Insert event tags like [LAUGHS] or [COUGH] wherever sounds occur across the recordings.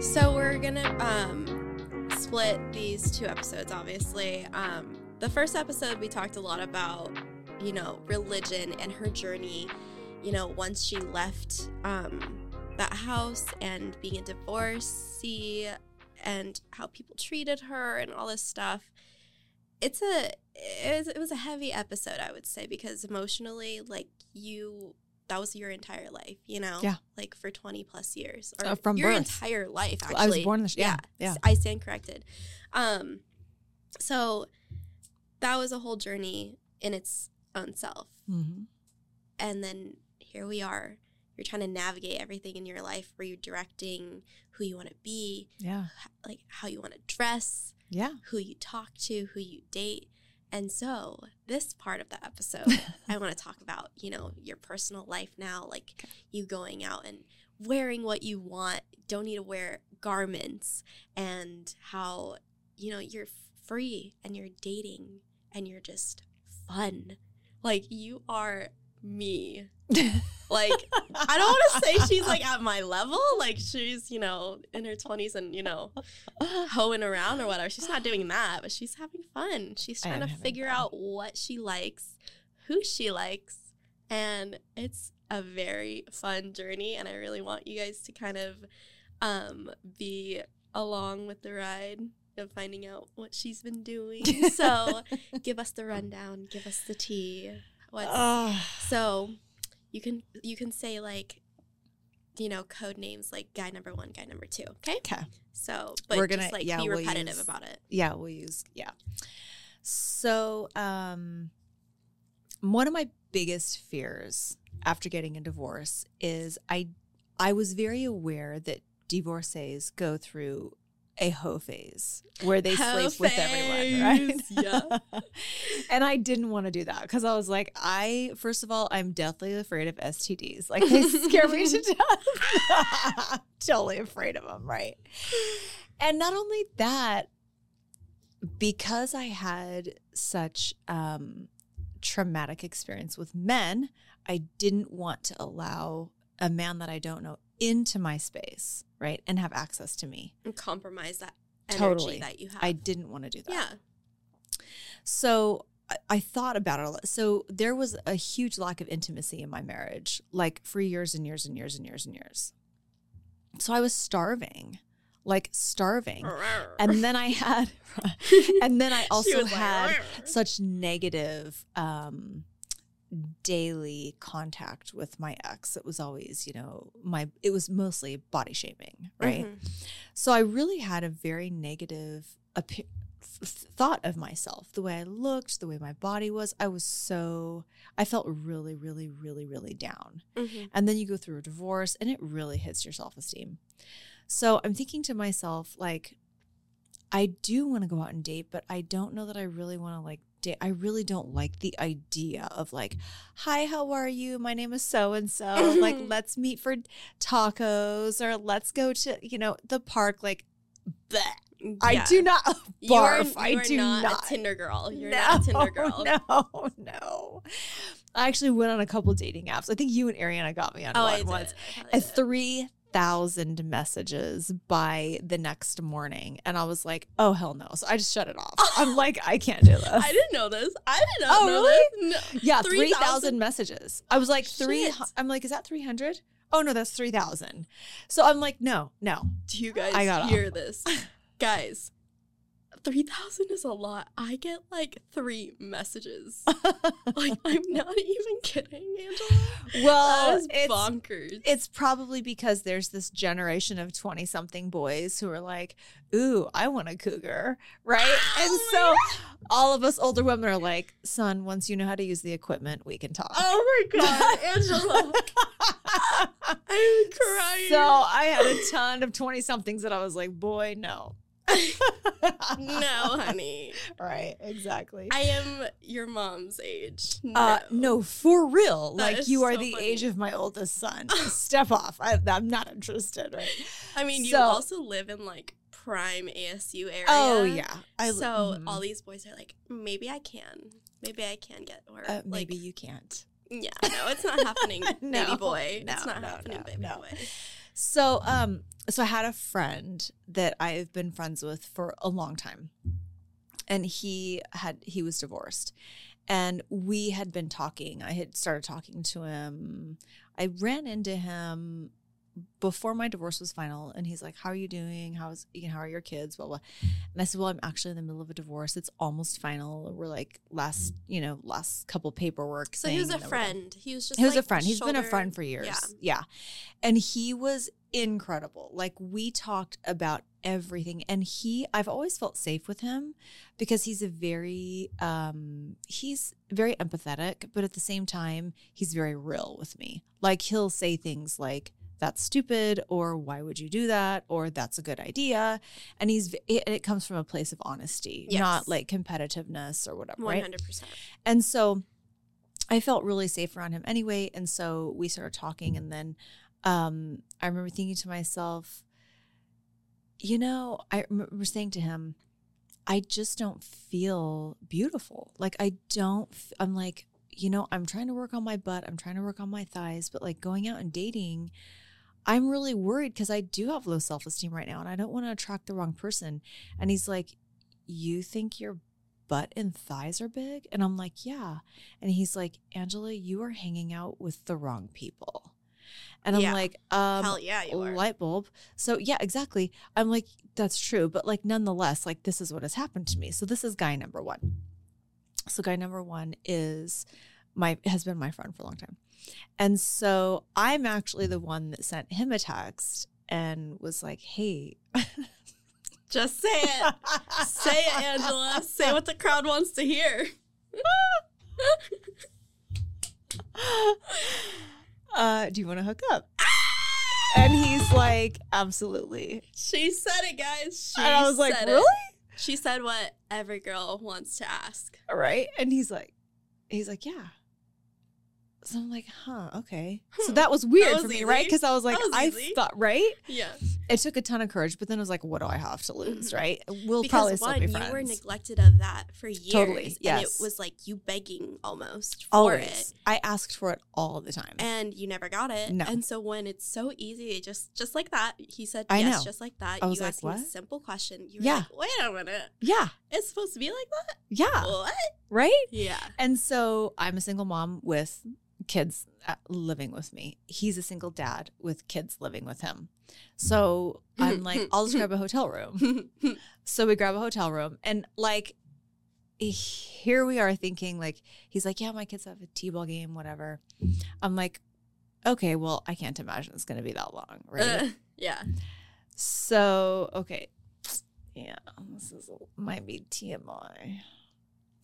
So we're gonna um split these two episodes, obviously. Um the first episode we talked a lot about, you know, religion and her journey, you know, once she left um that house and being a divorcee and how people treated her and all this stuff. It's a it was, it was a heavy episode, I would say, because emotionally, like you that was your entire life, you know? Yeah. Like for 20 plus years. Or Uh, from your birth. entire life, actually. I was born in the sh- yeah, yeah. I stand corrected. Um, so that was a whole journey in its own self. Mm-hmm. And then here we are. You're trying to navigate everything in your life where you're directing who you want to be, Yeah. like how you want to dress, Yeah. who you talk to, who you date. And so, this part of the episode, [LAUGHS] I want to talk about, you know, your personal life now, like you going out and wearing what you want, don't need to wear garments, and how, you know, you're free and you're dating and you're just fun. Like, you are me. [LAUGHS] Like, I don't want to say she's like at my level. Like, she's, you know, in her 20s and, you know, hoeing around or whatever. She's not doing that, but she's having fun. She's trying to figure fun. out what she likes, who she likes, and it's a very fun journey. And I really want you guys to kind of um, be along with the ride of finding out what she's been doing. So [LAUGHS] give us the rundown, give us the tea. What's Oh, so you can you can say like you know code names like guy number one, guy number two. Okay. okay. So, but We're just gonna- like yeah, be we'll repetitive use- about it. Yeah, we'll use yeah. So, um one of my biggest fears after getting a divorce is I I was very aware that divorcees go through a hoe phase where they sleep with everyone, right? [LAUGHS] yeah. [LAUGHS] and I didn't want to do that because I was like, I first of all, I'm deathly afraid of STDs. Like they scare me to [LAUGHS] death. totally afraid of them, right? And not only that, because I had such um, traumatic experience with men, I didn't want to allow a man that I don't know into my space, right, and have access to me. And compromise that energy Totally. that you have. I didn't want to do that. yeah. So I, I thought about it a lot. So there was a huge lack of intimacy in my marriage, like for years and years and years and years and years. So I was starving, like starving. And then I had, [LAUGHS] and then I [LAUGHS] also was like, had such negative um, daily contact with my ex. It was always, you know, my, it was mostly body shaming, right? Mhm. So I really had a very negative appe- thought of myself, the way I looked, the way my body was. I was so, I felt really, really, really, really down. Mhm. And then you go through a divorce and it really hits your self esteem. So I'm thinking to myself, like, I do want to go out and date, but I don't know that I really want to like date. I really don't like the idea of like, hi, how are you? My name is so and so. Like, [LAUGHS] let's meet for tacos or let's go to, you know, the park. Like, bleh. I do not [LAUGHS] You are, barf. I you are do not, not. a Tinder girl. You're not a Tinder [LAUGHS] girl. No, no. I actually went on a couple dating apps. I think you and Ariana got me on Oh, one I once. I And three thousand messages by the next morning, and I was like, "Oh hell no!" So I just shut it off. I'm [LAUGHS] like, I can't do this. I didn't know this. I did not Oh, know really? this. No. yeah, 3,000? three thousand messages. I was like three. Shit. I'm like, is that three hundred? Oh no, that's three thousand. So I'm like, no, no. Do you guys I got off. hear this? [LAUGHS] guys, 3,000 is a lot. I get like three messages. like, [LAUGHS] I'm not even kidding, Angela. well, that is it's bonkers. it's probably because there's this generation of 20 something boys who are like, ooh, I want a cougar, right? [GASPS] Oh and Oh so all of us older women are like, son, once you know how to use the equipment, we can talk. oh my [LAUGHS] God, Angela. [LAUGHS] I'm crying. so I had a ton of 20 somethings that I was like, boy, no. [LAUGHS] no, honey. Right, exactly. I am your mom's age. No. uh, no, for real. That like you are so the funny. age of my oldest son. [LAUGHS] Step off. I, I'm not interested. Right. I mean, you also live in like prime ASU area. Oh yeah. I so mhm. all these boys are like, maybe I can, maybe I can get, or uh, like, maybe you can't. yeah, no, it's not happening, [LAUGHS] No, baby boy. no, it's not no, happening, baby boy. So, um, so I had a friend that I've been friends with for a long time, and he had he was divorced, and we had been talking. I had started talking to him. I ran into him before my divorce was final and he's like how are you doing? How's you know, how are your kids? Blah blah. And i said well i'm actually in the middle of a divorce. It's almost final. We're like last you know last couple paperwork So he was a friend. He was just he was like, a friend. He's been a friend for years. Yeah. yeah. And he was incredible. Like we talked about everything. And he i've always felt safe with him because he's a very um he's very empathetic but at the same time he's very real with me. Like he'll say things like that's stupid or why would you do that or that's a good idea and he's it, it comes from a place of honesty Yes. not like competitiveness or whatever hundred percent. and so I felt really safe around him anyway. And so we started talking. And then um, I remember thinking to myself, you know, I remember saying to him, I just don't feel beautiful. Like, I don't, f- I'm like, you know, I'm trying to work on my butt, I'm trying to work on my thighs, but like going out and dating, I'm really worried because I do have low self esteem right now and I don't want to attract the wrong person. And he's like, You think your butt and thighs are big? And I'm like, Yeah. And he's like, Angela, you are hanging out with the wrong people. And I'm Yeah. like, um, Hell yeah, you are. light bulb. So yeah, exactly. I'm like, that's true. But like nonetheless, like this is what has happened to me. So this is guy number one. So guy number one is my has been my friend for a long time. And so I'm actually the one that sent him a text and was like, hey. [LAUGHS] Just say it. say it, Angela. Say what the crowd wants to hear. [LAUGHS] uh, do you want to hook up? And he's like, absolutely. She said it, guys. She and I was like, really? It. She said what every girl wants to ask. All right. And he's like, he's like, yeah. So I'm like, huh, okay. So Hmm. that was weird was for me, easy. right? Because I was like, was I easy. thought, right? Yeah. It took a ton of courage, but then I was like, what do I have to lose, Mhm. right? We'll because probably still one, be you were neglected of that for years. Totally, And yes. it was like you begging almost for Always. it. I asked for it all the time. And you never got it. No. And so when it's so easy, just just like that, he said I yes, know. just like that. I was you like, asked him a simple question. You were Yeah. like, wait a minute. yeah. It's supposed to be like that? Yeah. What? Right? Yeah. And so I'm a single mom with kids uh, living with me. He's a single dad with kids living with him. So I'm like, I'll just grab a hotel room. [LAUGHS] So we grab a hotel room and like here we are thinking like he's like, Yeah, my kids have a T ball game, whatever. I'm like, okay, well, I can't imagine it's gonna be that long, [LAUGHS] right? Uh, yeah. so okay. Yeah, this is might be TMI.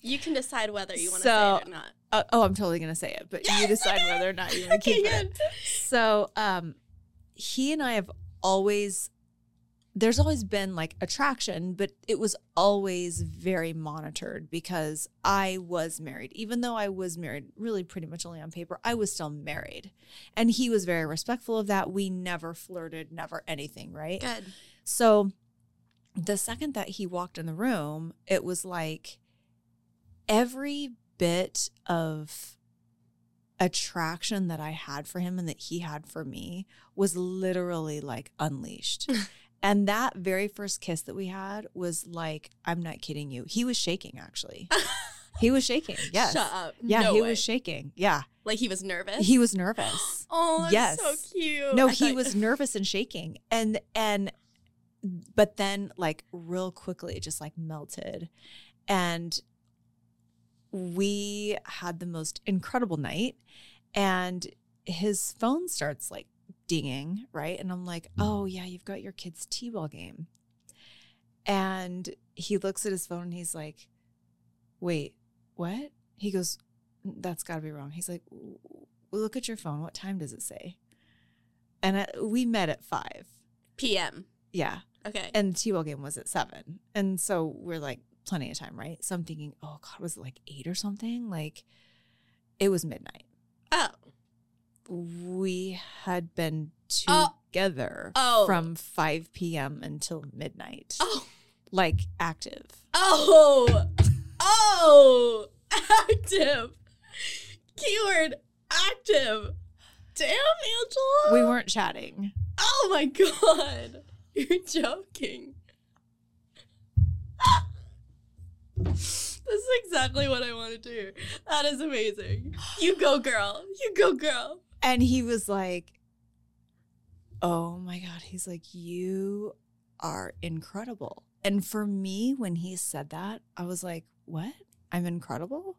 You can decide whether you want to So- say it or not. Uh, oh, I'm totally gonna say it, but you [LAUGHS] decide okay. whether or not you want to [LAUGHS] Okay, keep it. good. So, um, he and I have always, there's always been like attraction, but it was always very monitored because I was married. Even though I was married, really pretty much only on paper, I was still married. And he was very respectful of that. We never flirted, never anything, right? Good. So the second that he walked in the room, it was like every bit of attraction that I had for him and that he had for me was literally like unleashed. [LAUGHS] and that very first kiss that we had was like, I'm not kidding you. He was shaking actually. [LAUGHS] He was shaking. Yes. Shut up. Yeah, No he way. was shaking. Yeah. Like he was nervous. He was nervous. [GASPS] Oh, that's Yes. so cute. No, I he thought- was [LAUGHS] nervous and shaking. And and but then like real quickly it just like melted. And we had the most incredible night and his phone starts like dinging, right? And I'm like, mm. "Oh, yeah, you've got your kid's T-ball game." And he looks at his phone and he's like, "Wait, what?" He goes, "That's got to be wrong." He's like, "Look at your phone. What time does it say?" And I, we met at five. PM. Yeah. Okay. And the T-ball game was at seven. And so we're like, plenty of time, right? So I'm thinking, oh God, was it like eight or something? Like it was midnight. oh. We had been Oh. together Oh. from 5 p.m. until midnight. Oh. Like active. Oh. Oh. Active. Keyword active. Damn, Angela. We weren't chatting. Oh my god. [LAUGHS] You're joking. [LAUGHS] this is exactly what I wanted to hear. That is amazing. You go, girl. You go, girl. And he was like, Oh my God. He's like, You are incredible. And for me, when he said that, I was like, What? I'm incredible?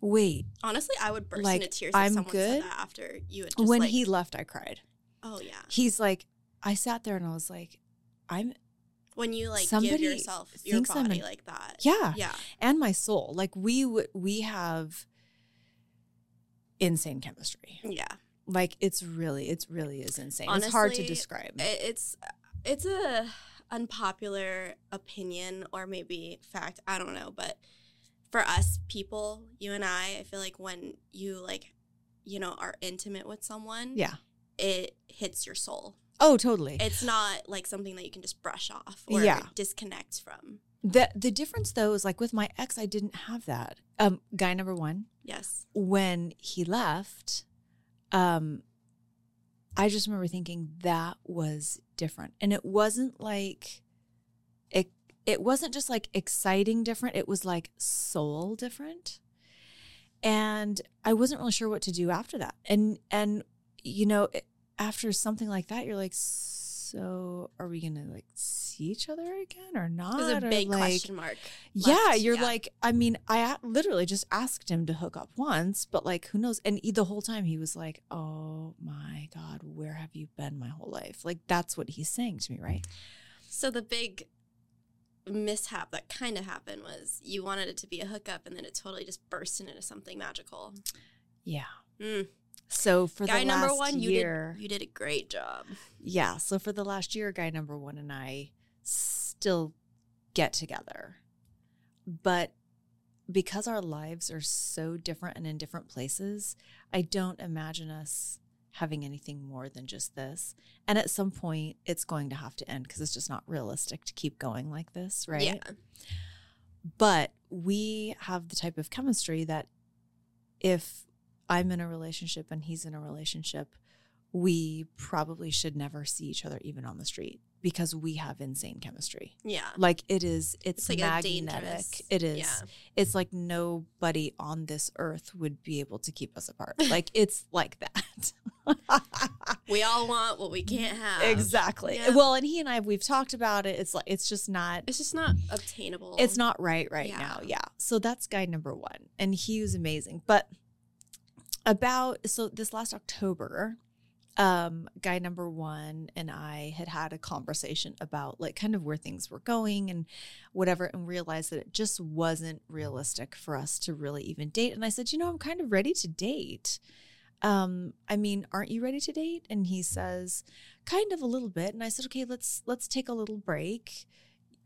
Wait, Honestly, I would burst Like, into tears I'm someone good? said that after you had when like, he left, I cried. Oh yeah. He's like, I sat there and I was like, I'm, When you like Somebody give yourself your body an- like that. yeah, Yeah. and my soul. Like we would, we have insane chemistry. Yeah. Like it's really, it's really is insane. it's hard to describe. It- It's it's a unpopular opinion or maybe fact, I don't know, but for us people, you and I, I feel like when you like you know are intimate with someone, yeah. it hits your soul. Oh, totally. It's not like something that you can just brush off or Yeah. disconnect from. The the difference though is like with my ex, I didn't have that. Um, guy number one, Yes. when he left, um, I just remember thinking that was different, and it wasn't like it. It wasn't just like exciting different. It was like soul different, and I wasn't really sure what to do after that. And and you know, it- after something like that, you're like, so are we gonna like see each other again or not? There's a big like, question mark. yeah, you're Yeah. like, I mean, I literally just asked him to hook up once, but like, who knows? And he, the whole time he was like, oh my God, where have you been my whole life? Like, that's what he's saying to me, right? So the big mishap that kind of happened was you wanted it to be a hookup and then it totally just burst into something magical. Yeah. Mm. So for Guy the number last one, you year, did you did a great job. yeah. So for the last year, guy number one and I still get together, but because our lives are so different and in different places, I don't imagine us having anything more than just this. And at some point, it's going to have to end because it's just not realistic to keep going like this, right? Yeah. But we have the type of chemistry that if I'm in a relationship and he's in a relationship, we probably should never see each other even on the street because we have insane chemistry. Yeah. Like it is, it's, It's like magnetic. dangerous- It is. yeah. It's like nobody on this earth would be able to keep us apart. [LAUGHS] Like it's like that. [LAUGHS] We all want what we can't have. exactly. Yeah. Well, and he and I, we've talked about it. It's like it's just not. It's just not obtainable. It's not right right Yeah. now. Yeah. So that's guy number one. And he was amazing. But about so this last October, um, guy number one and I had had a conversation about like kind of where things were going and whatever, and realized that it just wasn't realistic for us to really even date. And I said, you know, I'm kind of ready to date. Um, I mean, aren't you ready to date? And he says, kind of a little bit. And I said, okay, let's let's take a little break.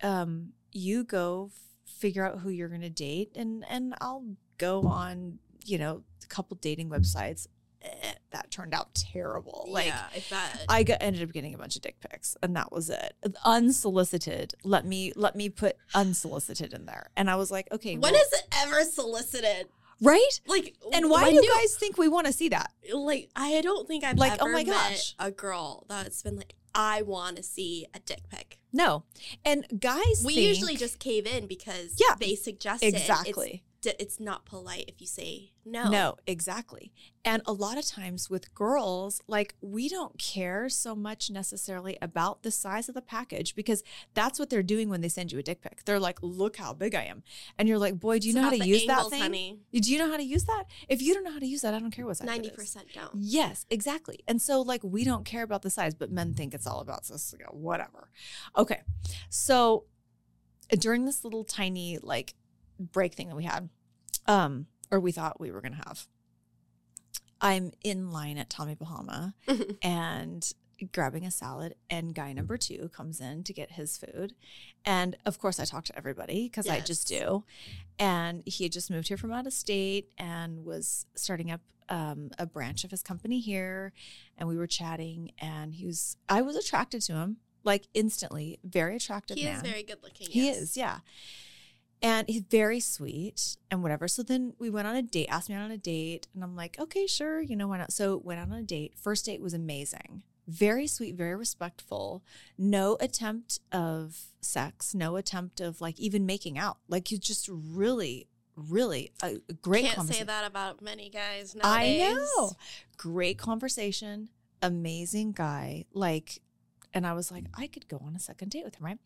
Um, you go f- figure out who you're going to date, and and I'll go on, you know, couple dating websites. Eh, that turned out terrible. Like yeah, I bet. I got ended up getting a bunch of dick pics, and that was it. Unsolicited. Let me let me put unsolicited in there, and I was like, okay, when well- is it ever solicited? right? Like, And why do you guys think we want to see that? like? I don't think I've Like, ever oh my met gosh. a girl that's been like, I want to see a dick pic. No, and guys, We think- usually just cave in because Yeah, they suggest it. exactly. It's, it's not polite if you say no. No, exactly. And a lot of times with girls, like we don't care so much necessarily about the size of the package because that's what they're doing when they send you a dick pic. They're like, "Look how big I am," and you're like, "Boy, do you It's know how to use that thing? honey. Do you know how to use that? If you don't know how to use that, I don't care what size. Ninety is. percent don't. Yes, exactly. And so, like, we don't care about the size, but men think it's all about this, whatever. Okay. So, during this little tiny, like, break thing that we had, um, or we thought we were going to have, I'm in line at Tommy Bahama and grabbing a salad, and guy number two comes in to get his food. And of course, I talk to everybody because I just do. And he had just moved here from out of state and was starting up um, a branch of his company here. And we were chatting, and he was, I was attracted to him like instantly, very attractive he man. is very good looking. He yes. is, yeah. And he's very sweet and whatever. So then we went on a date, asked me out on a date, and I'm like, okay, sure, you know, why not? So went on a date. First date was amazing. Very sweet, very respectful. No attempt of sex, no attempt of like even making out. Like you just really, really a, great Can't say that about many guys nowadays. I know. Great conversation, amazing guy. Like, and I was like, I could go on a second date with him, right?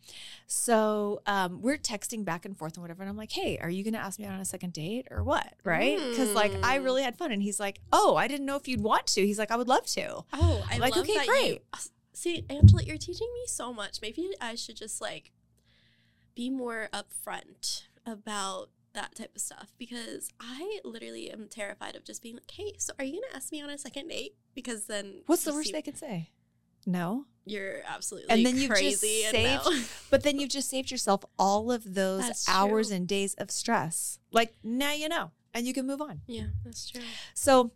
So um, we're texting back and forth and whatever. And I'm like, hey, are you going to ask me out on a second date or what? Right? Because like I Hmm. really had fun. And he's like, oh, I didn't know if you'd want to. He's like, I would love to. Oh, I Like, love okay, that great. You, see, Angela, you're teaching me so much. Maybe I should just like be more upfront about that type of stuff because I literally am terrified of just being like, "Hey, so are you gonna ask me on a second date?" Because then What's the worst see- they could say? No. You're absolutely And then you've just saved- no. [LAUGHS] But then you've just saved yourself all of those That's hours true. and days of stress. Like now you know, and you can move on. yeah, that's true. So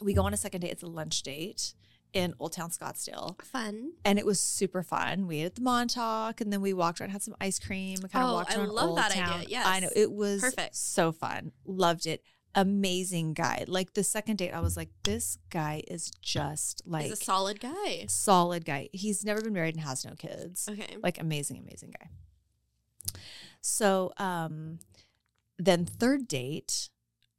we go on a second date. It's a lunch date in Old Town Scottsdale. Fun. And it was super fun. We ate at the Montauk and then we walked around, had some ice cream, kind of Oh, walked I love Old that Town. idea. Yes. I know. It was Perfect. so fun. Loved it. Amazing guy. Like the second date, I was like, this guy is just like He's a solid guy. solid guy. He's never been married and has no kids Okay. like amazing amazing guy so um then third date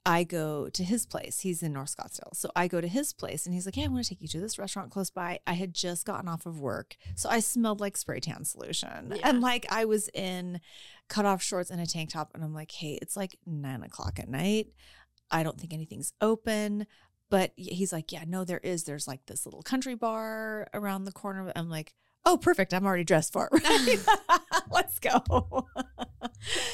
i go to his place he's in north scottsdale so i go to his place and he's like hey i want to take you to this restaurant close by i had just gotten off of work so i smelled like spray tan solution Yeah. and like i was in cut off shorts and a tank top and i'm like hey it's like nine o'clock at night i don't think anything's open but he's like yeah no there is there's like this little country bar around the corner i'm like oh perfect i'm already dressed for it [LAUGHS] Right? [LAUGHS] [LAUGHS] let's go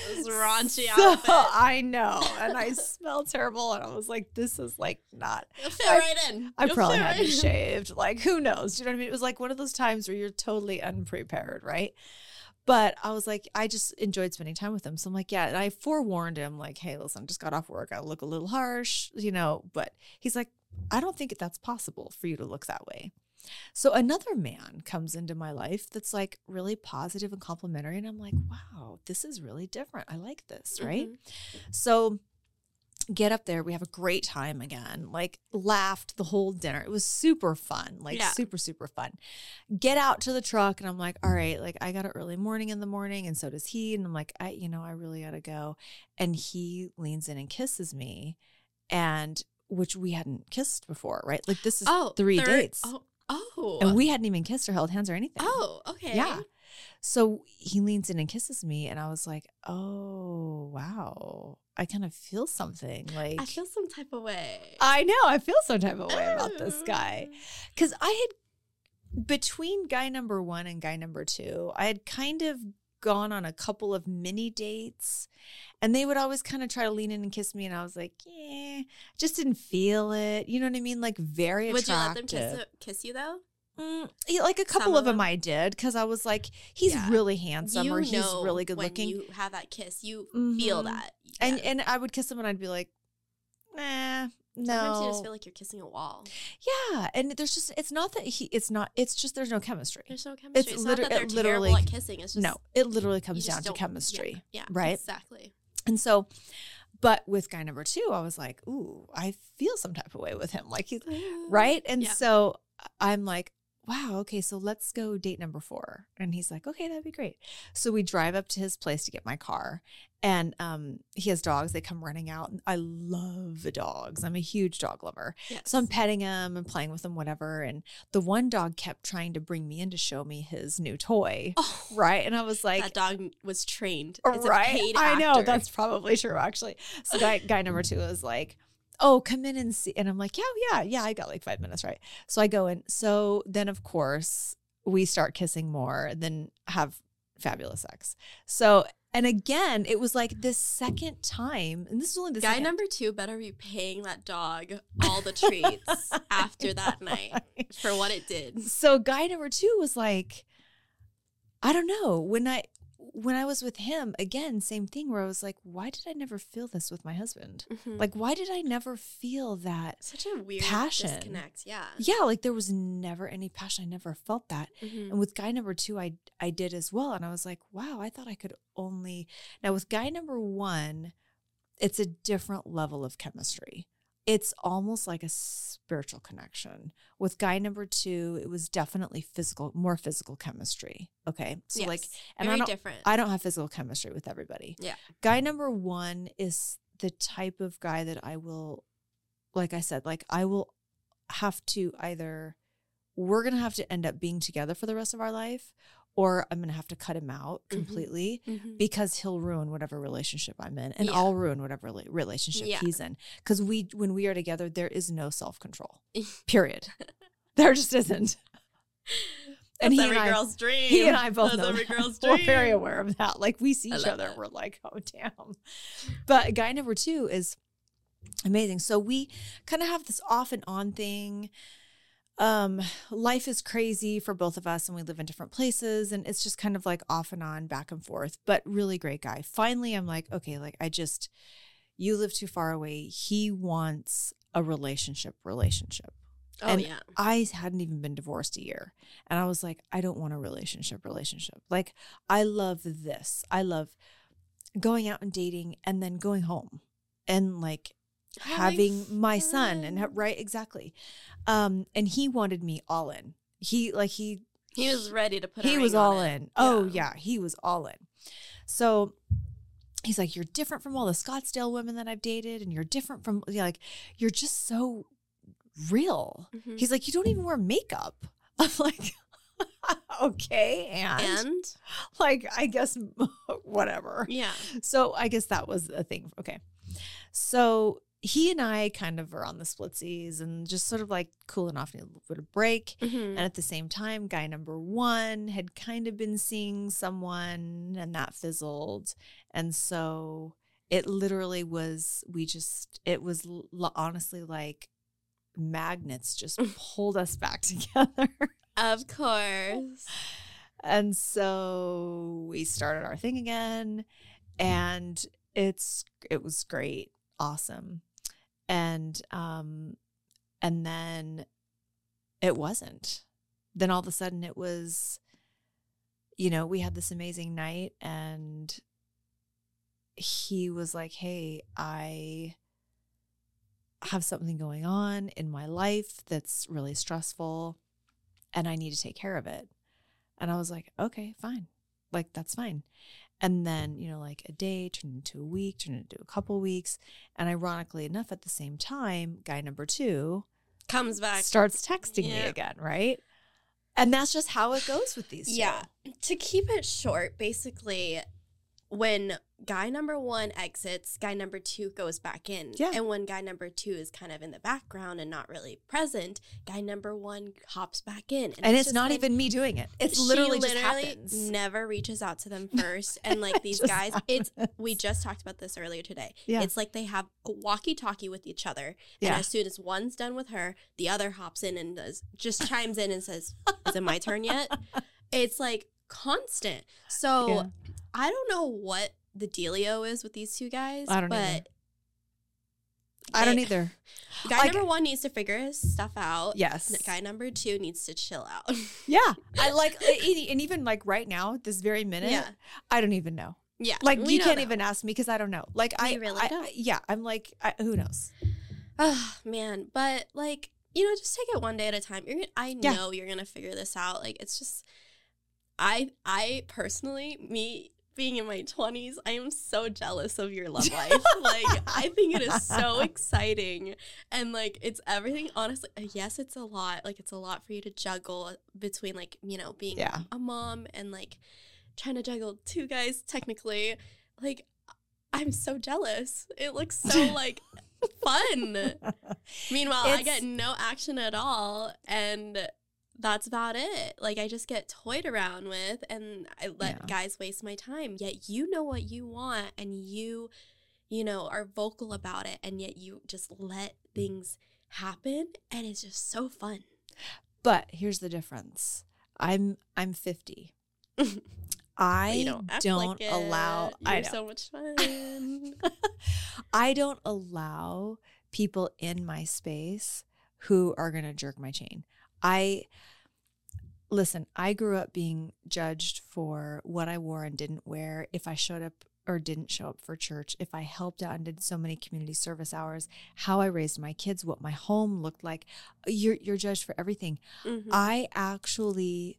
This raunchy So, outfit. i know and i smell terrible and i was like this is like not You'll fit I- right in. i You'll probably fit had right shaved like who knows Do you know what i mean it was like one of those times where you're totally unprepared right but I was like, I just enjoyed spending time with him. So I'm like, yeah. And I forewarned him, like, hey, listen, I just got off work. I look a little harsh, you know. But he's like, I don't think that's possible for you to look that way. So another man comes into my life that's like really positive and complimentary. And I'm like, wow, this is really different. I like this, right? Mhm. So get up there. We have a great time again. Like laughed the whole dinner. It was super fun. Like Yeah. super, super fun. Get out to the truck and I'm like, all right, like I got an early morning in the morning and so does he. And I'm like, I, you know, I really gotta go. And he leans in and kisses me and which we hadn't kissed before, right? Like this is Oh, three third- dates. Oh, oh, And we hadn't even kissed or held hands or anything. oh, okay. Yeah. So he leans in and kisses me, and I was like, "Oh, wow! I kind of feel something. Like I feel some type of way. I know I feel some type of way about this guy [LAUGHS] because I had between guy number one and guy number two, I had kind of gone on a couple of mini dates, and they would always kind of try to lean in and kiss me, and I was like, "Yeah, just didn't feel it." You know what I mean? Like very attractive. Would you let them kiss, kiss you though? Mm, yeah, like a couple of of them? I did because I was like, he's Yeah. really handsome you or he's really good looking. You have that kiss. You feel Mhm. that. and Yeah. and I would kiss him and I'd be like, nah, no. Sometimes you just feel like you're kissing a wall. yeah, and there's just it's not that he it's not it's just there's no chemistry. There's no chemistry. It's, not liter- that they're it terrible literally- at kissing. It's just no, it literally comes down to chemistry, Yeah, yeah, right? Exactly. And so, but with guy number two, I was like, ooh, I feel some type of way with him, like he's right and Yeah. so i'm like wow okay so let's go date number four. And he's like okay that'd be great. So we drive up to his place to get my car and um he has dogs they come running out and i love the dogs i'm a huge dog lover. Yes. so i'm petting him and playing with him whatever and the one dog kept trying to bring me in to show me his new toy oh, right? And i was like that dog was trained. It's a right paid i know that's probably true actually. So guy guy number two was like oh come in and see and i'm like yeah yeah yeah i got like five minutes right? So i go in. So then of course we start kissing more and then have fabulous sex. So and again it was like this second time and this is only the Guy second number two better be paying that dog all the treats [LAUGHS] after that night for what it did. so guy number two was like i don't know when i when I was with him, again, same thing where I was like, why did I never feel this with my husband? Mhm. Like, why did I never feel that? such a weird passion. disconnect. Yeah. Yeah, like there was never any passion. I never felt that. Mhm. And with guy number two, I I did as well. And I was like, wow, I thought I could only now with guy number one, it's a different level of chemistry. It's almost like a spiritual connection. With guy number two, it was definitely physical, more physical chemistry. Okay. So like and very don't different. I don't have physical chemistry with everybody. Yeah. Guy number one is the type of guy that I will, like I said, like I will have to either, we're going to have to end up being together for the rest of our life, or I'm going to have to cut him out Mhm. completely Mhm. because he'll ruin whatever relationship I'm in and Yeah. I'll ruin whatever rela- relationship Yeah. he's in. Because we, when we are together, there is no self control, [LAUGHS] period. there just isn't. That's he every and I- girl's dream. He and I both That's know every that. girl's [LAUGHS] We're very aware of that. Like we see I each other, that. and we're like, oh damn. But guy number two is amazing. So we kind of have this off and on thing. Um, life is crazy for both of us, and we live in different places, and it's just kind of like off and on, back and forth. But really great guy. Finally, I'm like, okay, like I just, you live too far away. He wants a relationship, relationship. Oh And yeah. I hadn't even been divorced a year. And I was like, I don't want a relationship, relationship. Like, I love this. I love going out and dating and then going home and like Having having my son and right exactly. Um and he wanted me all in. He like he He was ready to put. he was all in. Oh yeah, he was all in. So he's like, you're different from all the Scottsdale women that I've dated, and you're different from yeah, like you're just so real. Mhm. He's like, you don't even wear makeup. [LAUGHS] I'm like, [LAUGHS] okay, and, and [LAUGHS] like I guess whatever. yeah. So I guess that was a thing. Okay. So he and I kind of are on the splitsies and just sort of like cooling off, need a little bit of break. Mhm. And at the same time, guy number one had kind of been seeing someone and that fizzled. And so it literally was, we just, it was l- honestly like magnets just [LAUGHS] pulled us back [LAUGHS] together. Of course. [LAUGHS] And so we started our thing again and it's it was great, awesome. And um and then it wasn't. Then all of a sudden it was you know, we had this amazing night and he was like, "Hey, I have something going on in my life that's really stressful and I need to take care of it." And I was like, okay, fine. Like, that's fine. And then, you know, like a day turned into a week, turned into a couple weeks. And ironically enough, at the same time, guy number two Comes back. starts texting me again, right? And that's just how it goes with these two. Yeah. To keep it short, basically, when guy number one exits, guy number two goes back in. Yeah. And when guy number two is kind of in the background and not really present, guy number one hops back in. And it's just not like- even me doing it. It's literally, just literally happens. never reaches out to them [LAUGHS] first. And like these guys, it's we just talked about this earlier today. Yeah. It's like they have a walkie-talkie with each other, Yeah. and as soon as one's done with her, the other hops in and does just chimes in and says, "Is it my turn yet?" [LAUGHS] It's like constant. So Yeah. I don't know what the dealio is with these two guys, I don't but either. I don't either. [SIGHS] Guy Like- number one needs to figure his stuff out. Yes. Guy number two needs to chill out. [LAUGHS] Yeah. I like, and even like right now, this very minute, Yeah. I don't even know. yeah, Like you can't know. even ask me because I don't know. Like I We really I- don't. I- yeah, I'm like I, who knows. Oh man, but like you know, just take it one day at a time. You're gonna, I Yeah. know you're gonna figure this out. Like it's just, I I personally, me being in my twenties, I am so jealous of your love [LAUGHS] life. like I think it is so [LAUGHS] exciting, and like it's everything. Honestly, uh, yes, it's a lot. Like it's a lot for you to juggle between like you know being Yeah. a mom and like trying to juggle two guys. Technically, like I'm so jealous. It looks so [LAUGHS] like fun. Meanwhile, I get no action at all, and that's about it. Like I just get toyed around with, and I let Yeah. guys waste my time. Yet you know what you want, and you, you know, are vocal about it, and yet you just let things happen, and it's just so fun. But here's the difference. I'm I'm 50. [LAUGHS] I don't, don't like allow. You're I know. so much fun. [LAUGHS] I don't allow people in my space who are going to jerk my chain. I listen, I grew up being judged for what I wore and didn't wear, if I showed up or didn't show up for church, if I helped out and did so many community service hours, how I raised my kids, what my home looked like. You're you're judged for everything. Mhm. I actually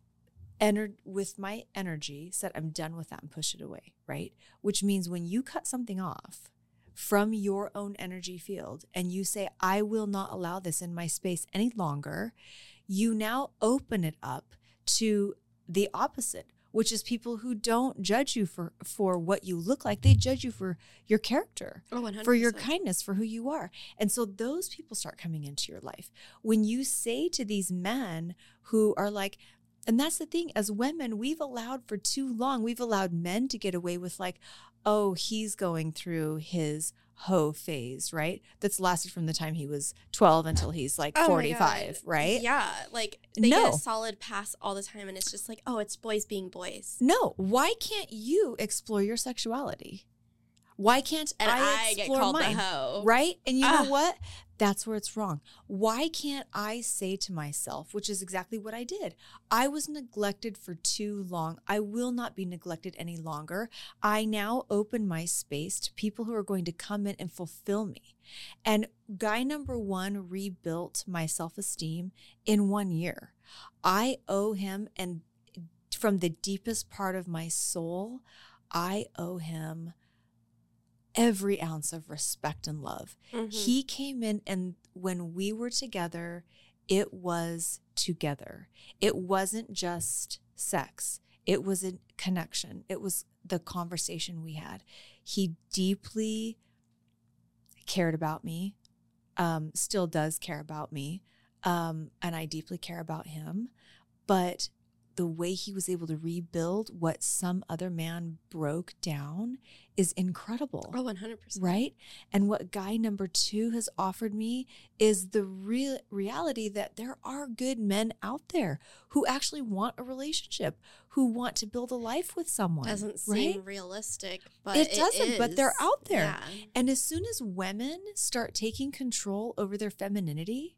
entered with my energy, said I'm done with that and push it away, right? Which means when you cut something off from your own energy field and you say, I will not allow this in my space any longer, you now open it up to the opposite. Which is people who don't judge you for for what you look like; they judge you for your character oh, for your kindness, for who you are. And so those people start coming into your life. When you say to these men who are like, and that's the thing, as women, we've allowed for too long, we've allowed men to get away with like, oh, he's going through his hoe phase, right? That's lasted from the time he was 12 until he's like Oh 45, right? Yeah, like they get a solid pass all the time, and it's just like, oh, it's boys being boys. No, why can't you explore your sexuality? Why can't And I, I, get explore called mine? the hoe. Right? And you know Ah. what? That's where it's wrong. Why can't I say to myself, which is exactly what I did? I was neglected for too long. I will not be neglected any longer. I now open my space to people who are going to come in and fulfill me. And guy number one rebuilt my self esteem in one year. I owe him, and from the deepest part of my soul, I owe him every ounce of respect and love. Mhm. He came in, and when we were together, it was together. It wasn't just sex, it was a connection, it was the conversation we had. He deeply cared about me, um, still does care about me, um, and I deeply care about him. But the way he was able to rebuild what some other man broke down is incredible Oh, 100%. right? And what guy number two has offered me is the real reality that there are good men out there who actually want a relationship, who want to build a life with someone. Doesn't seem right? realistic, but It doesn't, but they're out there. Yeah. And as soon as women start taking control over their femininity,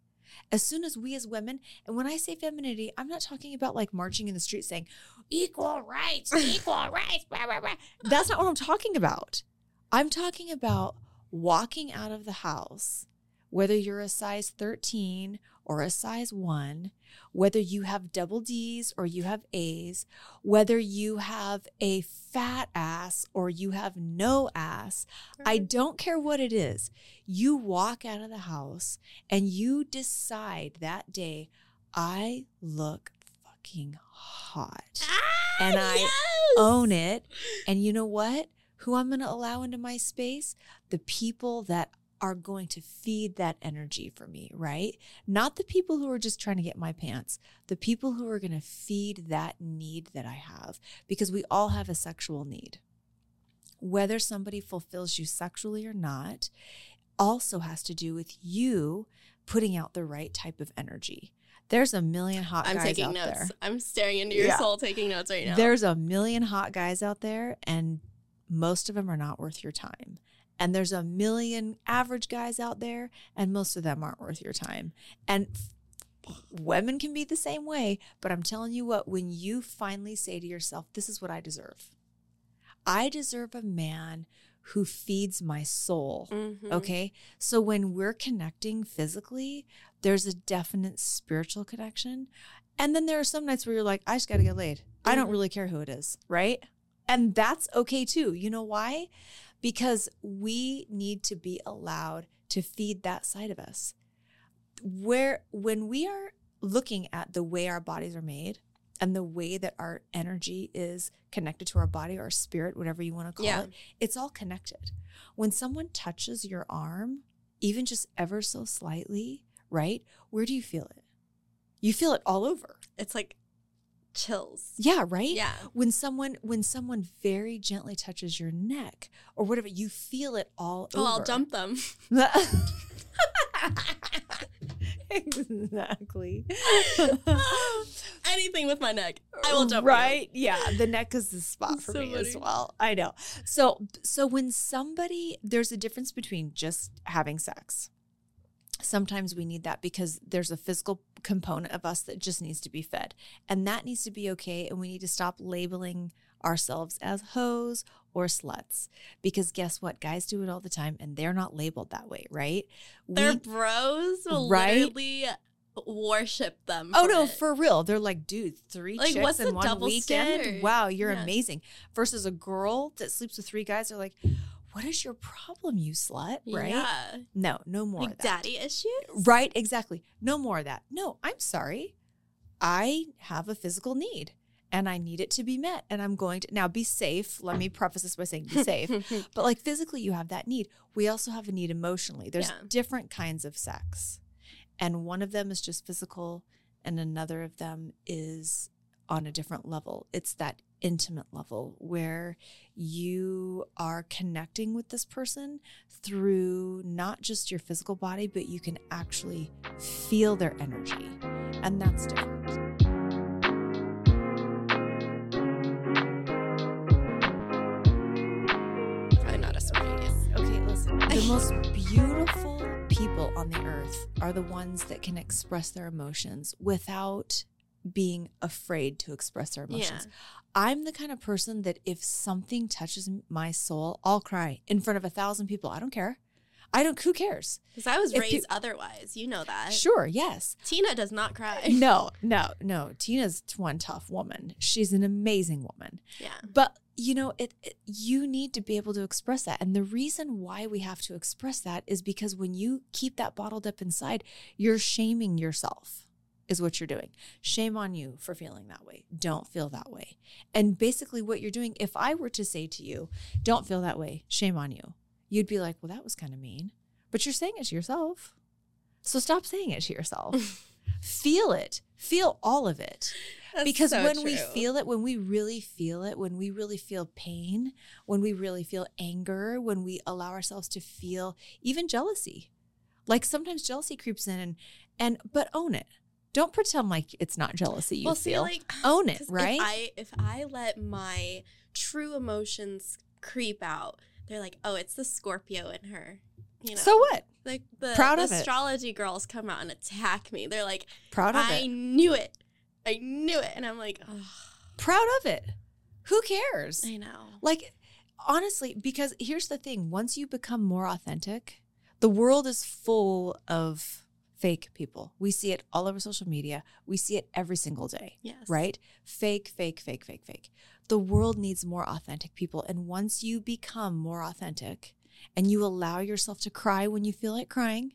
as soon as we as women, and when I say femininity, I'm not talking about like marching in the street saying equal rights, [LAUGHS] equal rights, blah, blah, blah. That's not what I'm talking about. I'm talking about walking out of the house, whether you're a size 13 or a size 1, whether you have double D's or you have A's, whether you have a fat ass or you have no ass. I don't care what it is. You walk out of the house and you decide that day, I look fucking hot. Ah, And I yes! Own it. And you know what? Who I'm going to allow into my space? The people that are going to feed that energy for me, right? Not the people who are just trying to get my pants, the people who are going to feed that need that I have, because we all have a sexual need. Whether somebody fulfills you sexually or not also has to do with you putting out the right type of energy. There's a million hot I'm guys taking out notes. there. I'm staring into your Yeah. soul, taking notes right now. There's a million hot guys out there, and most of them are not worth your time. And there's a million average guys out there, and most of them aren't worth your time. And women can be the same way, but I'm telling you what, when you finally say to yourself, This is what I deserve, I deserve a man who feeds my soul. Mhm. Okay. So when we're connecting physically, there's a definite spiritual connection. And then there are some nights where you're like, I just got to get laid. I don't Mhm. really care who it is. Right. And that's okay too. You know why? Because we need to be allowed to feed that side of us. Where, when we are looking at the way our bodies are made and the way that our energy is connected to our body or our spirit, whatever you want to call Yeah. it, it's all connected. When someone touches your arm, even just ever so slightly, right? Where do you feel it? You feel it all over. It's like chills. Yeah, right? Yeah. When someone when someone very gently touches your neck or whatever, you feel it all Oh, over. I'll dump them. exactly. [LAUGHS] Anything with my neck, I will jump. you. Right? Yeah, the neck is the spot for So me as well. I know. So so when somebody there's a difference between just having sex. Sometimes we need that because there's a physical component of us that just needs to be fed. And that needs to be okay and we need to stop labeling ourselves as hoes or sluts because guess what guys do it all the time and they're not labeled that way right Their We- bros will Right? literally worship them. Oh no, it. for real. They're like, dude, three Like, chicks what's in one weekend. standard? Wow, you're Yeah. amazing. Versus a girl that sleeps with three guys. They're like, what is your problem, you slut? Right? Yeah. No, no more Like of that. daddy issues. Right, exactly. No more of that. No, I'm sorry. I have a physical need and I need it to be met. And I'm going to now be safe. Let me preface this by saying be safe. [LAUGHS] But like physically, you have that need. We also have a need emotionally. There's Yeah. different kinds of sex. And one of them is just physical, and another of them is on a different level. It's that intimate level where you are connecting with this person through not just your physical body, but you can actually feel their energy. And that's different. Probably not as smart Okay, listen. The most beautiful people on the earth are the ones that can express their emotions without being afraid to express our emotions. Yeah. I'm the kind of person that if something touches my soul, I'll cry in front of a thousand people. I don't care. I don't, who cares? Because I was If raised you- otherwise. You know that. Sure, yes. Tina does not cry. [LAUGHS] No, no, no. Tina's one tough woman. She's an amazing woman. Yeah. But you know, it, it you need to be able to express that. And the reason why we have to express that is because when you keep that bottled up inside, you're shaming yourself. Is what you're doing. Shame on you for feeling that way. Don't feel that way. And basically, what you're doing, if I were to say to you, don't feel that way, shame on you, you'd be like, well, that was kind of mean. But you're saying it to yourself. So stop saying it to yourself. [LAUGHS] feel it, feel all of it That's because so when we feel it when we really feel it when we really feel pain when we really feel anger when we allow ourselves to feel even jealousy like sometimes jealousy creeps in and and but own it don't pretend like it's not jealousy you well, see, feel like [SIGHS] own it, right If I if I let my true emotions creep out, they're like, oh, it's the Scorpio in her. You know. so what Like the, Proud the of it. astrology girls come out and attack me. They're like, proud of I it knew it. I knew it. And I'm like, oh, proud of it who cares I know. Like, honestly, because here's the thing once you become more authentic, the world is full of fake people. We see it all over social media, we see it every single day, Yes. right? Fake, fake, fake, fake, fake. The world needs more authentic people. And once you become more authentic and you allow yourself to cry when you feel like crying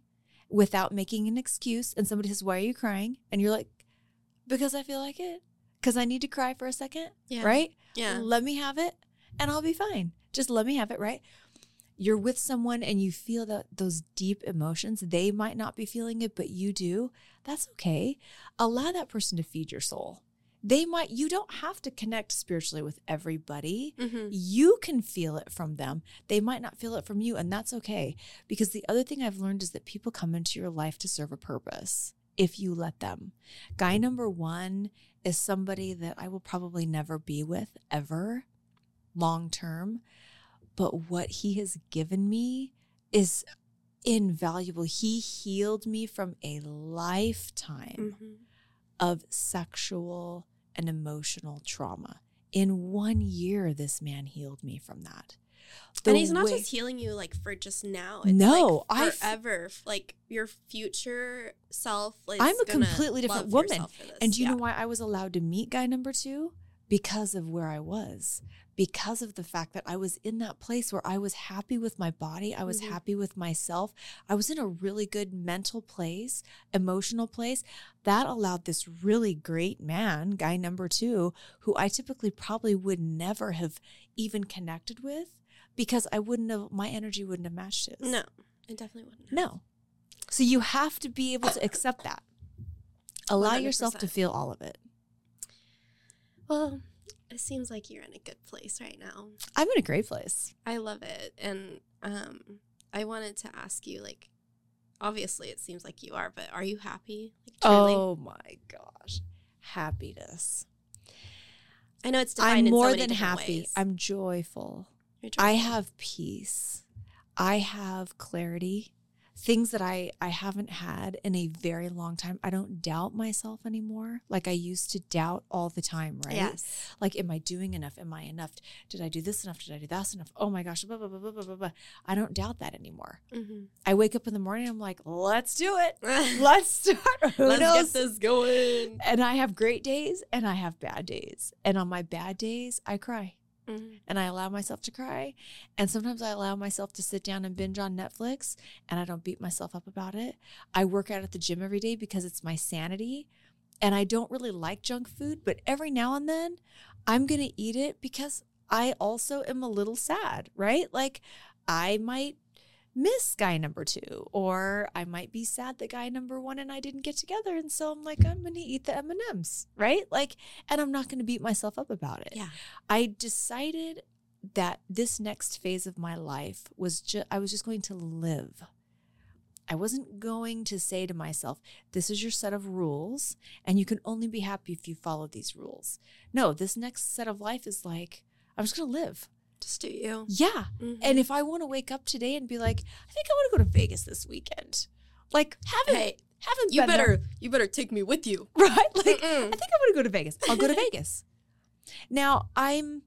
without making an excuse, and somebody says, Why are you crying? And you're like, Because I feel like it. Because I need to cry for a second, Yeah. right? Yeah. Let me have it and I'll be fine. Just let me have it, right? You're with someone and you feel that those deep emotions, they might not be feeling it, but you do. That's okay. Allow that person to feed your soul. They might, you don't have to connect spiritually with everybody. hmm You can feel it from them. They might not feel it from you, and that's okay. Because the other thing I've learned is that people come into your life to serve a purpose if you let them. Guy number one is somebody that I will probably never be with ever long term. But what he has given me is invaluable. He healed me from a lifetime hmm of sexual and emotional trauma. In one year, this man healed me from that. The and he's not way- just healing you like for just now. It's No, I like forever. Like your future self. Like, I'm a completely different woman. yourself for this. And do you Yeah. know why I was allowed to meet guy number two? Because of where I was. Because of the fact that I was in that place where I was happy with my body. I was Mhm. happy with myself. I was in a really good mental place, emotional place. That allowed this really great man, guy number two, who I typically probably would never have even connected with because I wouldn't have, my energy wouldn't have matched his. No, it definitely wouldn't. have. No. So you have to be able to accept that. Allow yourself to feel all of it. Well, it seems like you're in a good place right now. I'm in a great place. I love it. And um I wanted to ask you like obviously it seems like you are, but are you happy? Like? Oh my gosh. happiness. I know it's defined I'm in so more many than happy. ways. I'm joyful. You're I joyful. have peace. I have clarity. Things that I I haven't had in a very long time. I don't doubt myself anymore like I used to doubt all the time, right? Yes. Like, am I doing enough? Am I enough? Did I do this enough? Did I do that enough? Oh my gosh, blah, blah, blah, blah, blah, blah, blah. I don't doubt that anymore. Mhm. I wake up in the morning, I'm like, let's do it. [LAUGHS] Let's start. [LAUGHS] Who Let's knows? get this going. And I have great days and I have bad days. And on my bad days, I cry Mhm. and I allow myself to cry. And sometimes I allow myself to sit down and binge on Netflix and I don't beat myself up about it. I work out at the gym every day because it's my sanity. And I don't really like junk food, but every now and then I'm going to eat it because I also am a little sad, right? Like I might miss guy number two or i might be sad that guy number one and i didn't get together and so i'm like i'm gonna eat the m&ms right like and i'm not gonna beat myself up about it Yeah. I decided that this next phase of my life was just I was just going to live. I wasn't going to say to myself, this is your set of rules and you can only be happy if you follow these rules. No, this next set of life is like I'm just going to live. Do you. Yeah. Mhm. And if I want to wake up today and be like, I think I want to go to Vegas this weekend. Like haven't hey, haven't you been there- better you better take me with you. [LAUGHS] right? Like Mm-mm. I think I want to go to Vegas. I'll go to [LAUGHS] Vegas. Now, I'm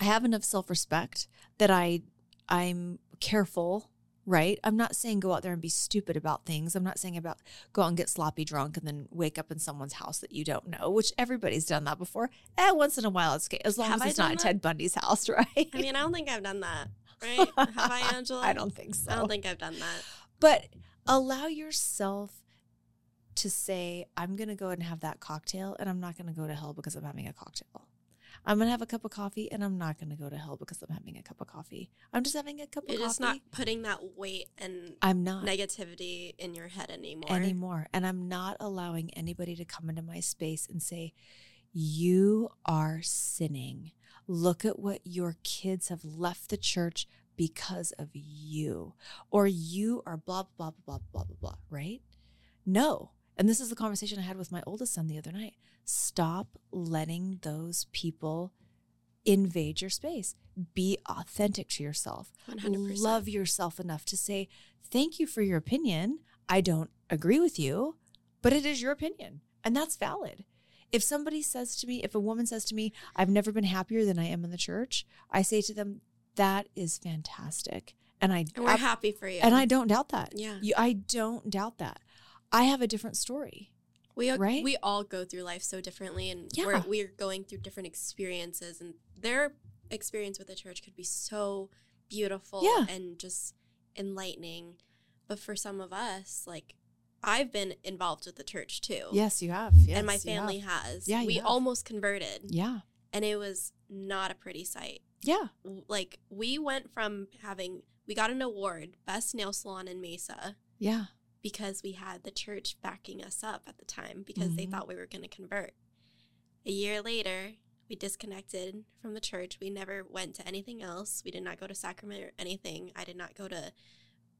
I have enough self-respect that I I'm careful, right? I'm not saying go out there and be stupid about things. I'm not saying about go out and get sloppy drunk and then wake up in someone's house that you don't know, which everybody's done that before. Eh, once in a while it's okay, as long Have as it's not that? Ted Bundy's house, [LAUGHS] right? I mean, I don't think I've done that. Right? [LAUGHS] Have I, Angela? I don't think so. I don't think I've done that. But allow yourself to say, I'm going to go and have that cocktail and I'm not going to go to hell because I'm having a cocktail. I'm going to have a cup of coffee and I'm not going to go to hell because I'm having a cup of coffee. I'm just having a cup You're of just not putting that weight and I'm not negativity in your head anymore. anymore. And I'm not allowing anybody to come into my space and say, You are sinning. Look at what your kids have left the church because of you, or you are blah, blah, blah, blah, blah, blah, blah, right? No. And this is the conversation I had with my oldest son the other night. Stop letting those people invade your space. Be authentic to yourself. 100%. Love yourself enough to say, Thank you for your opinion. I don't agree with you, but it is your opinion. And that's valid. If somebody says to me, if a woman says to me, I've never been happier than I am in the church, I say to them, That is fantastic. And I And we're I- happy for you. and I don't doubt that. Yeah. You, I don't doubt that. I have a different story. we right? we all go through life so differently and Yeah. we're we're going through different experiences and their experience with the church could be so beautiful Yeah. and just enlightening. But for some of us, like I've been involved with the church too. Yes, you have. Yes, and my family has. Yeah, we almost converted. Yeah. And it was not a pretty sight. Yeah. Like we went from having we got an award, best nail salon in Mesa, Yeah. Because we had the church backing us up at the time because they Mhm. thought we were going to convert. A year later, we disconnected from the church. We never went to anything else. We did not go to sacrament or anything. I did not go to,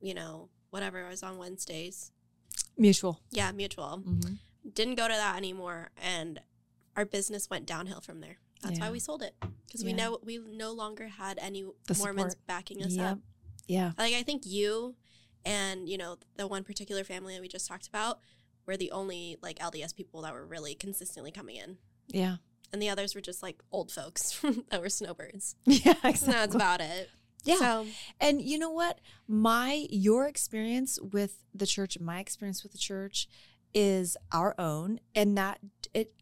you know, whatever I was on Wednesdays. Mutual. Yeah, mutual. Mm-hmm. Didn't go to that anymore and our business went downhill from there. That's why we sold it because we know we no longer had any The Mormons support. backing us Yep. up. Yeah. Like I think you and you know the one particular family that we just talked about were the only like LDS people that were really consistently coming in, Yeah. and the others were just like old folks [LAUGHS] that were snowbirds. [LAUGHS] Yeah. And that's about it. Yeah. So And you know what? My your experience with the church my experience with the church is our own and that it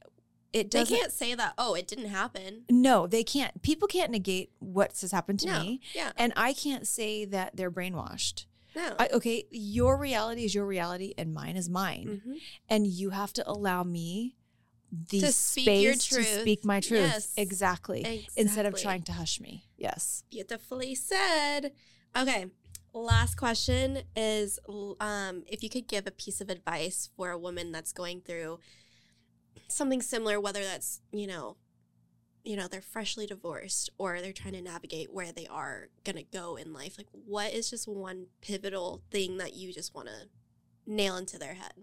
it doesn't They can't say that. Oh, it didn't happen. No, they can't. People can't negate what has happened to no. me. Yeah. And I can't say that they're brainwashed. No. I, okay, your reality is your reality and mine is mine. Mhm. And you have to allow me the To speak your space to speak my truth. Yes. Exactly. Instead of trying to hush me. Yes. Beautifully said. Okay. Last question is um, if you could give a piece of advice for a woman that's going through something similar, whether that's, you know, you know, they're freshly divorced or they're trying to navigate where they are going to go in life. Like, what is just one pivotal thing that you just want to nail into their head?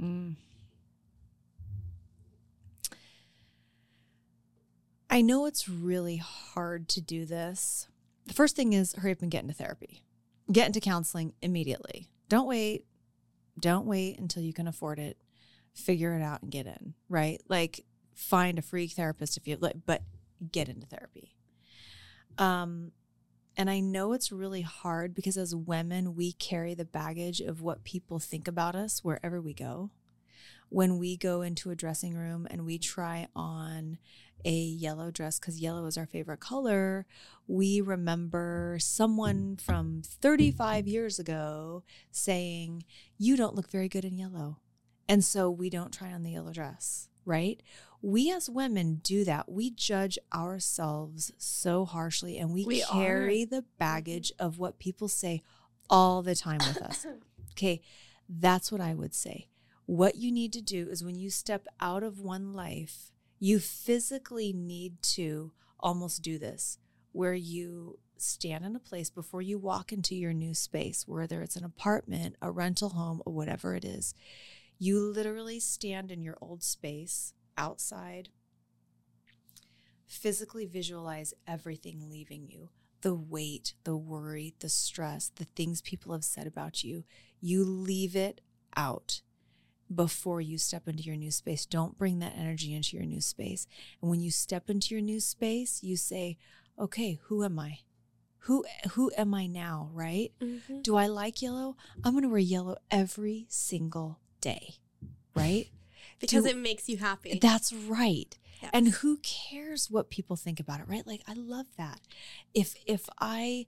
Mm. I know it's really hard to do this. The first thing is hurry up and get into therapy. Get into counseling immediately. Don't wait. Don't wait until you can afford it. Figure it out and get in, right? Like find a free therapist if you like, but get into therapy. Um and I know it's really hard because as women, we carry the baggage of what people think about us wherever we go. When we go into a dressing room and we try on a yellow dress because yellow is our favorite color, we remember someone from 35 years ago saying, You don't look very good in yellow. And so we don't try on the yellow dress, right? We as women do that. We judge ourselves so harshly and we, We carry are. the mm-hmm. baggage of what people say all the time with us. [COUGHS] Okay, that's what I would say. What you need to do is when you step out of one life, you physically need to almost do this where you stand in a place before you walk into your new space, whether it's an apartment, a rental home, or whatever it is. You literally stand in your old space outside, physically visualize everything leaving you the weight, the worry, the stress, the things people have said about you. You leave it out before you step into your new space. Don't bring that energy into your new space. And when you step into your new space, you say, "Okay, who am I? Who who am I now, right? Mhm. Do I like yellow? I'm going to wear yellow every single day." Right? Because it makes you happy. That's right. Yes. And who cares what people think about it, right? Like I love that. If if I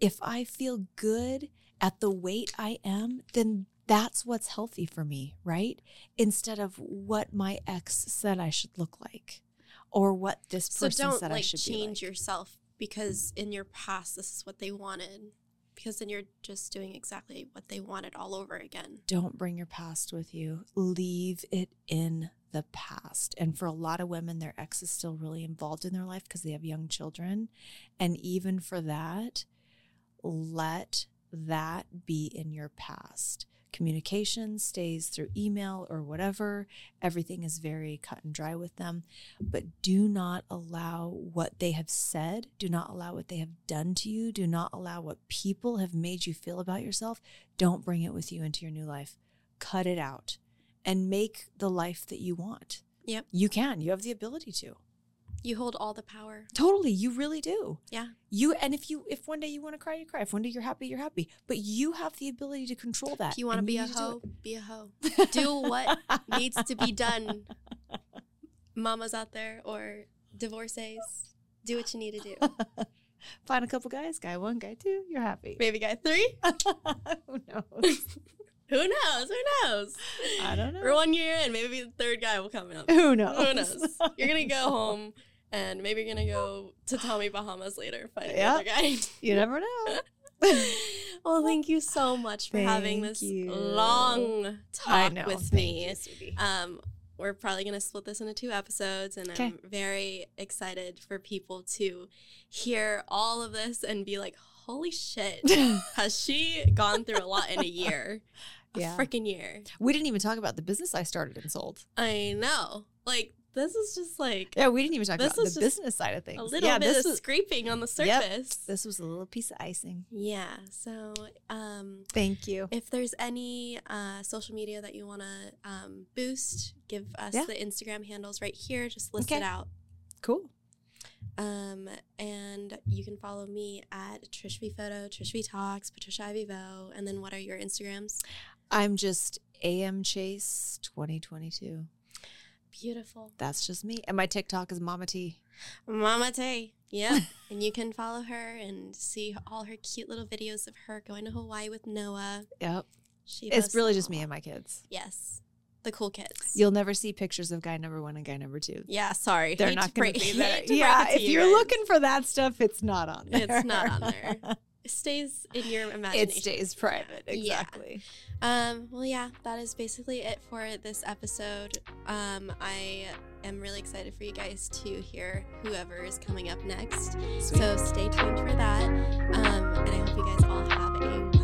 if I feel good at the weight I am, then that's what's healthy for me, right? Instead of what my ex said I should look like or what this so person don't said I like should be change like. yourself because in your past this is what they wanted. Because then you're just doing exactly what they wanted all over again. don't bring your past with you. Leave it in the past. And for a lot of women, their ex is still really involved in their life because they have young children. And even for that, let that be in your past. Communication stays through email or whatever. Everything is very cut and dry with them. But do not allow what they have said, do not allow what they have done to you, do not allow what people have made you feel about yourself. Don't bring it with you into your new life. Cut it out and make the life that you want. Yep. You can. You have the ability to. You hold all the power. Totally, you really do. Yeah. You and if you if one day you want to cry, you cry. If one day you're happy, you're happy. But you have the ability to control that. If you want to be a hoe, be a hoe. Do what needs to be done. [LAUGHS] Mamas out there or divorcees, do what you need to do. [LAUGHS] Find a couple guys, guy one, guy two, you're happy. Maybe guy three? [LAUGHS] Who knows? Who knows? Who knows? I don't know. We're one year in. Maybe the third guy will come up. Who knows? Who knows? You're gonna go home and maybe you're gonna go to Tommy Bahamas later, find Yeah. another guy. [LAUGHS] you never know. [LAUGHS] well, thank you so much for having this you. long talk with Thank me. you. Um, we're probably to split this into two episodes, and Okay. I'm very excited for people to hear all of this and be like, holy shit, [LAUGHS] has she gone through a lot in a year? A Yeah. freaking year. we didn't even talk about the business I started and sold. I know. Like, this is just like Yeah, we didn't even talk This about the business side of things. a little yeah, bit this of was scraping on the Yep. surface. this was a little piece of icing. Yeah. So, um, Thank you. if there's any uh, social media that you want to um, boost, give us Yeah. the Instagram handles right here. Just list Okay. it out. Cool. Um, and you can follow me at Trish V Photo, Trish V Talks, Patricia Ivy Vo. And then what are your Instagrams? I'm just AM Chase 2022. Beautiful. That's just me. And my TikTok is Mama T. Mama T. Yeah. [LAUGHS] and you can follow her and see all her cute little videos of her going to Hawaii with Noah. Yep. She It's really just me and my kids. Yes. The cool kids. You'll never see pictures of guy number one and guy number two. yeah, sorry. They're Hate not going to be [LAUGHS] there. hate to break Yeah, if you you're guys. looking for that stuff, it's not on there. It's not on there. [LAUGHS] Stays in your imagination. it stays private. Yeah. Exactly. Um, well, yeah, that is basically it for this episode. Um, I am really excited for you guys to hear whoever is coming up next. Sweet. So stay tuned for that. Um, and I hope you guys all have a.